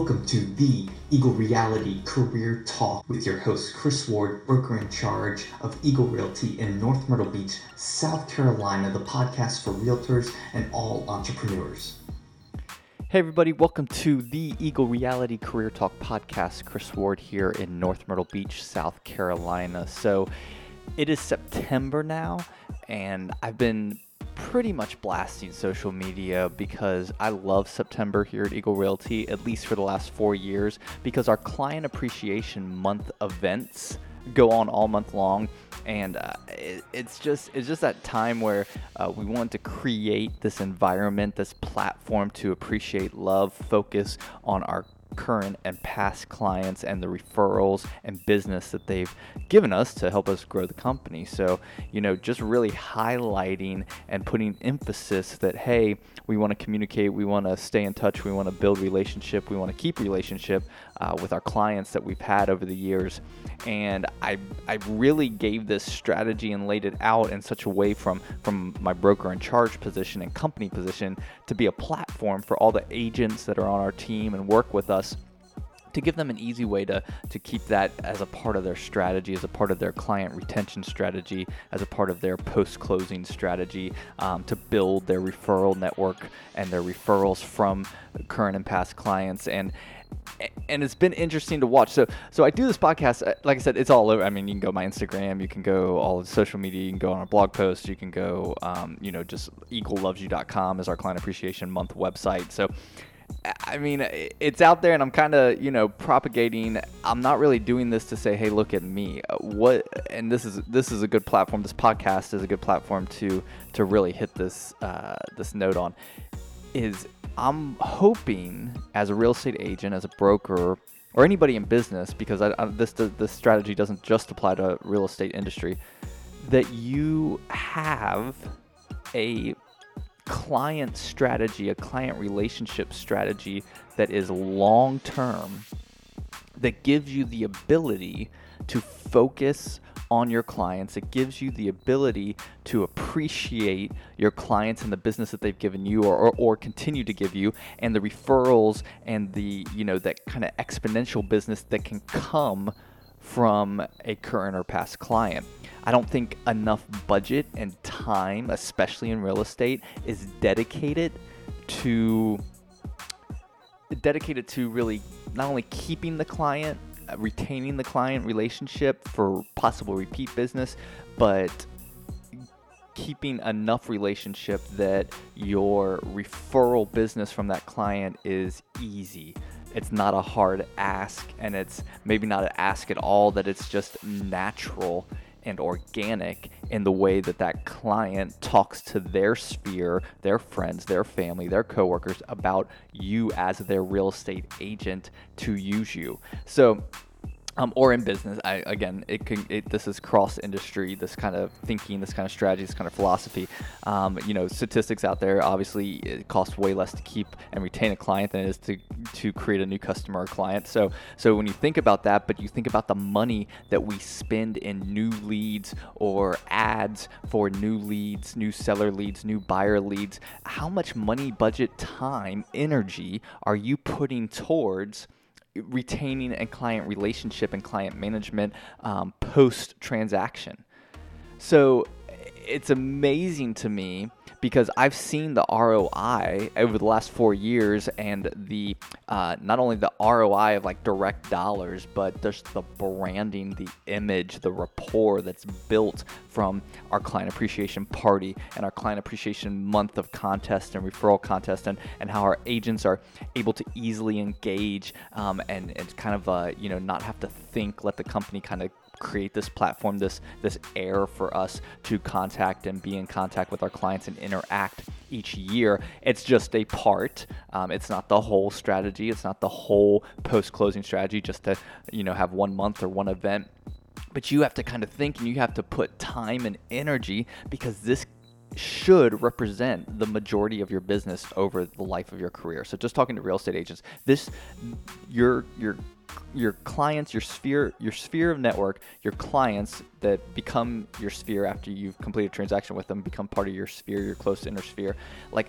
Welcome to the Eagle Reality Career Talk with your host, Chris Ward, broker in charge of Eagle Realty in North Myrtle Beach, South Carolina, the podcast for realtors and all entrepreneurs. Hey, everybody, welcome to the Eagle Reality Career Talk podcast. Chris Ward here in North Myrtle Beach, South Carolina. So it is September now, and I've been pretty much blasting social media because I love September here at Eagle Realty, at least for the last four years, because our client appreciation month events go on all month long. And uh, it, it's just it's just that time where uh, we want to create this environment this platform to appreciate love focus on our current and past clients and the referrals and business that they've given us to help us grow the company. So, you know, just really highlighting and putting emphasis that, hey, we want to communicate, we want to stay in touch, we want to build relationship, we want to keep relationship uh, with our clients that we've had over the years. And I, I really gave this strategy and laid it out in such a way from, from my broker in charge position and company position to be a platform for all the agents that are on our team and work with us to give them an easy way to, to keep that as a part of their strategy, as a part of their client retention strategy, as a part of their post closing strategy, um, to build their referral network and their referrals from current and past clients. And and it's been interesting to watch. So, so I do this podcast. Uh, like I said, it's all over. I mean, you can go my Instagram, you can go all of social media, you can go on our blog post, you can go, um, you know, just eaglelovesyou.com is our client appreciation month website. So, I mean, it's out there, and I'm kind of, you know, propagating. I'm not really doing this to say, "Hey, look at me." Uh, what? And this is this is a good platform. This podcast is a good platform to to really hit this uh, this note on. Is I'm hoping as a real estate agent, as a broker, or anybody in business, because I, I, this this strategy doesn't just apply to real estate industry, that you have a client strategy, a client relationship strategy that is long term, that gives you the ability to focus on your clients. It gives you the ability to appreciate your clients and the business that they've given you or, or, or continue to give you and the referrals and the, you know, that kind of exponential business that can come from a current or past client. I don't think enough budget and time, especially in real estate, is dedicated to dedicated to really not only keeping the client, uh, retaining the client relationship for possible repeat business, but keeping enough relationship that your referral business from that client is easy it's not a hard ask and it's maybe not an ask at all that it's just natural and organic in the way that that client talks to their sphere, their friends, their family, their coworkers about you as their real estate agent to use you. So um, or in business. I, again, it can. It, this is cross industry. This kind of thinking, this kind of strategy, this kind of philosophy. Um, you know, statistics out there. Obviously, it costs way less to keep and retain a client than it is to to create a new customer or client. So, so when you think about that, but you think about the money that we spend in new leads or ads for new leads, new seller leads, new buyer leads. How much money, budget, time, energy are you putting towards? Retaining a client relationship and client management um, post transaction. So it's amazing to me because I've seen the ROI over the last four years and the uh, not only the ROI of like direct dollars, but just the branding, the image, the rapport that's built from our client appreciation party and our client appreciation month of contest and referral contest, and, and how our agents are able to easily engage um, and, and kind of uh, you know not have to think, let the company kind of create this platform, this this air for us to contact and be in contact with our clients and interact each year. It's just a part. Um, it's not the whole strategy. It's not the whole post closing strategy. Just to you know have one month or one event. But you have to kind of think and you have to put time and energy because this should represent the majority of your business over the life of your career. So just talking to real estate agents, this your your your clients, your sphere, your sphere of network, your clients that become your sphere after you've completed a transaction with them, become part of your sphere, your close inner sphere. Like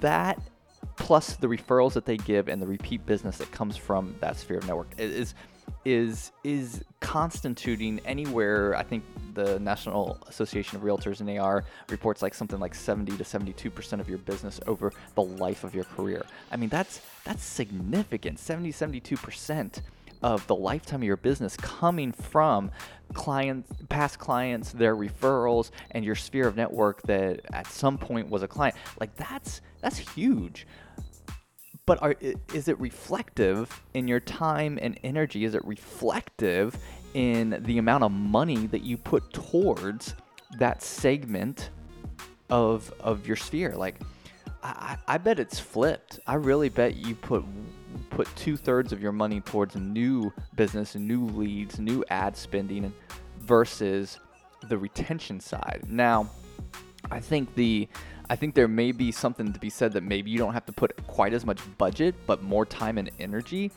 that plus the referrals that they give and the repeat business that comes from that sphere of network is is is constituting anywhere I think the National Association of Realtors NAR reports like something like 70 to 72 percent of your business over the life of your career. I mean that's that's significant. 70 72 percent of the lifetime of your business coming from clients past clients their referrals and your sphere of network that at some point was a client. Like that's that's huge but are, is it reflective in your time and energy? Is it reflective in the amount of money that you put towards that segment of of your sphere? Like, I, I bet it's flipped. I really bet you put put two thirds of your money towards new business, new leads, new ad spending, versus the retention side. Now, I think the I think there may be something to be said that maybe you don't have to put quite as much budget, but more time and energy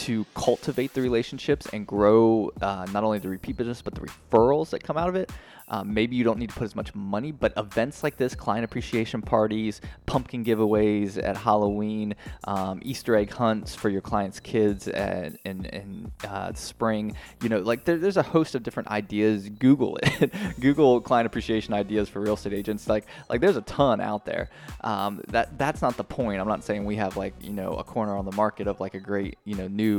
to cultivate the relationships and grow uh, not only the repeat business but the referrals that come out of it. Um, maybe you don't need to put as much money, but events like this, client appreciation parties, pumpkin giveaways at Halloween, um, Easter egg hunts for your clients' kids at, in, in uh, spring, you know, like there, there's a host of different ideas. Google it. Google client appreciation ideas for real estate agents. Like, like there's a ton out there. Um, that that's not the point. I'm not saying we have like you know a corner on the market of like a great you know new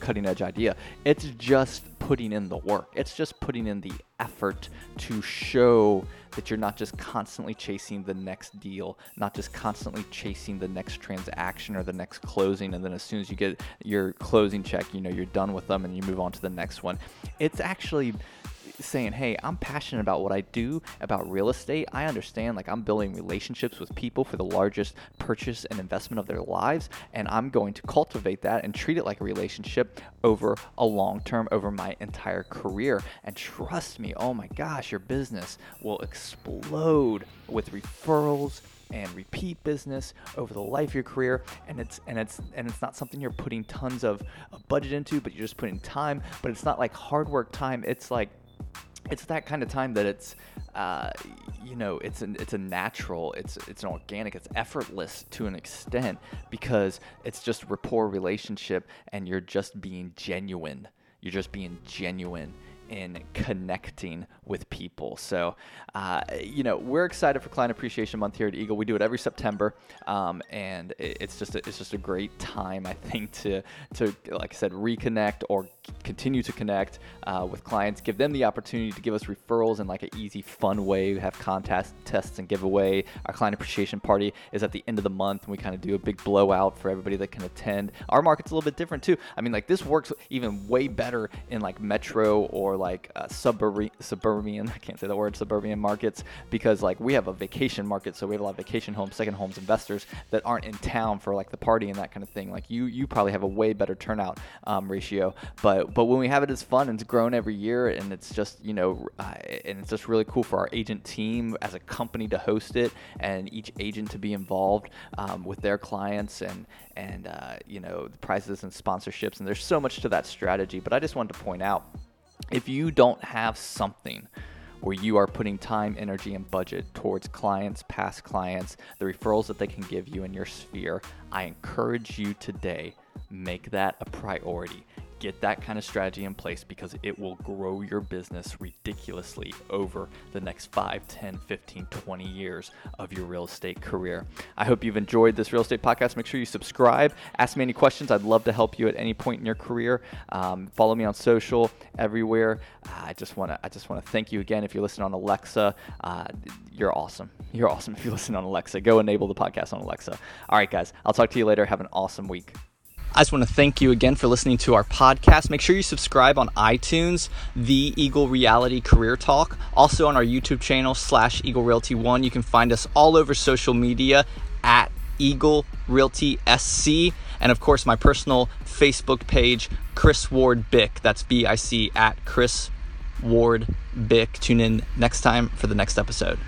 cutting edge idea. It's just putting in the work. It's just putting in the effort to show that you're not just constantly chasing the next deal, not just constantly chasing the next transaction or the next closing. And then as soon as you get your closing check, you know, you're done with them and you move on to the next one. It's actually saying, hey, I'm passionate about what I do about real estate. I understand, like, I'm building relationships with people for the largest purchase and investment of their lives, and I'm going to cultivate that and treat it like a relationship over a long term, over my entire career. And trust me, oh my gosh, your business will explode with referrals and repeat business over the life of your career and it's and it's and it's not something you're putting tons of, of budget into but you're just putting time but it's not like hard work time it's like it's that kind of time that it's uh, you know it's an it's a natural it's it's an organic it's effortless to an extent because it's just rapport relationship and you're just being genuine you're just being genuine in connecting with people. So, uh, you know, we're excited for Client Appreciation Month here at Eagle. We do it every September, um, and it's just a, it's just a great time, I think, to to like I said, reconnect or continue to connect uh, with clients. Give them the opportunity to give us referrals in like an easy, fun way. We have contests, tests, and giveaway. Our Client Appreciation Party is at the end of the month, and we kind of do a big blowout for everybody that can attend. Our market's a little bit different too. I mean, like this works even way better in like metro or like uh, suburban, suburban, I can't say the word, suburban markets because like we have a vacation market, so we have a lot of vacation homes, second homes investors that aren't in town for like the party and that kind of thing. Like you, you probably have a way better turnout um, ratio, but but when we have it, it's fun and it's grown every year, and it's just you know, uh, and it's just really cool for our agent team as a company to host it and each agent to be involved um, with their clients and and uh, you know the prizes and sponsorships, and there's so much to that strategy. But I just wanted to point out if you don't have something where you are putting time, energy, and budget towards clients, past clients, the referrals that they can give you in your sphere, I encourage you today make that a priority get that kind of strategy in place because it will grow your business ridiculously over the next 5, 10, 15, 20 years of your real estate career. I hope you've enjoyed this real estate podcast. Make sure you subscribe. Ask me any questions. I'd love to help you at any point in your career. Um, follow me on social everywhere. I just want to I just want to thank you again. If you're listening on Alexa, uh, you're awesome. You're awesome. If you listen on Alexa, go enable the podcast on Alexa. All right, guys. I'll talk to you later. Have an awesome week. I just want to thank you again for listening to our podcast. Make sure you subscribe on iTunes, The Eagle Reality Career Talk. Also on our YouTube channel, slash Eagle Realty One. You can find us all over social media at Eagle Realty SC. And of course, my personal Facebook page, Chris Ward Bick. That's B I C at Chris Ward Bick. Tune in next time for the next episode.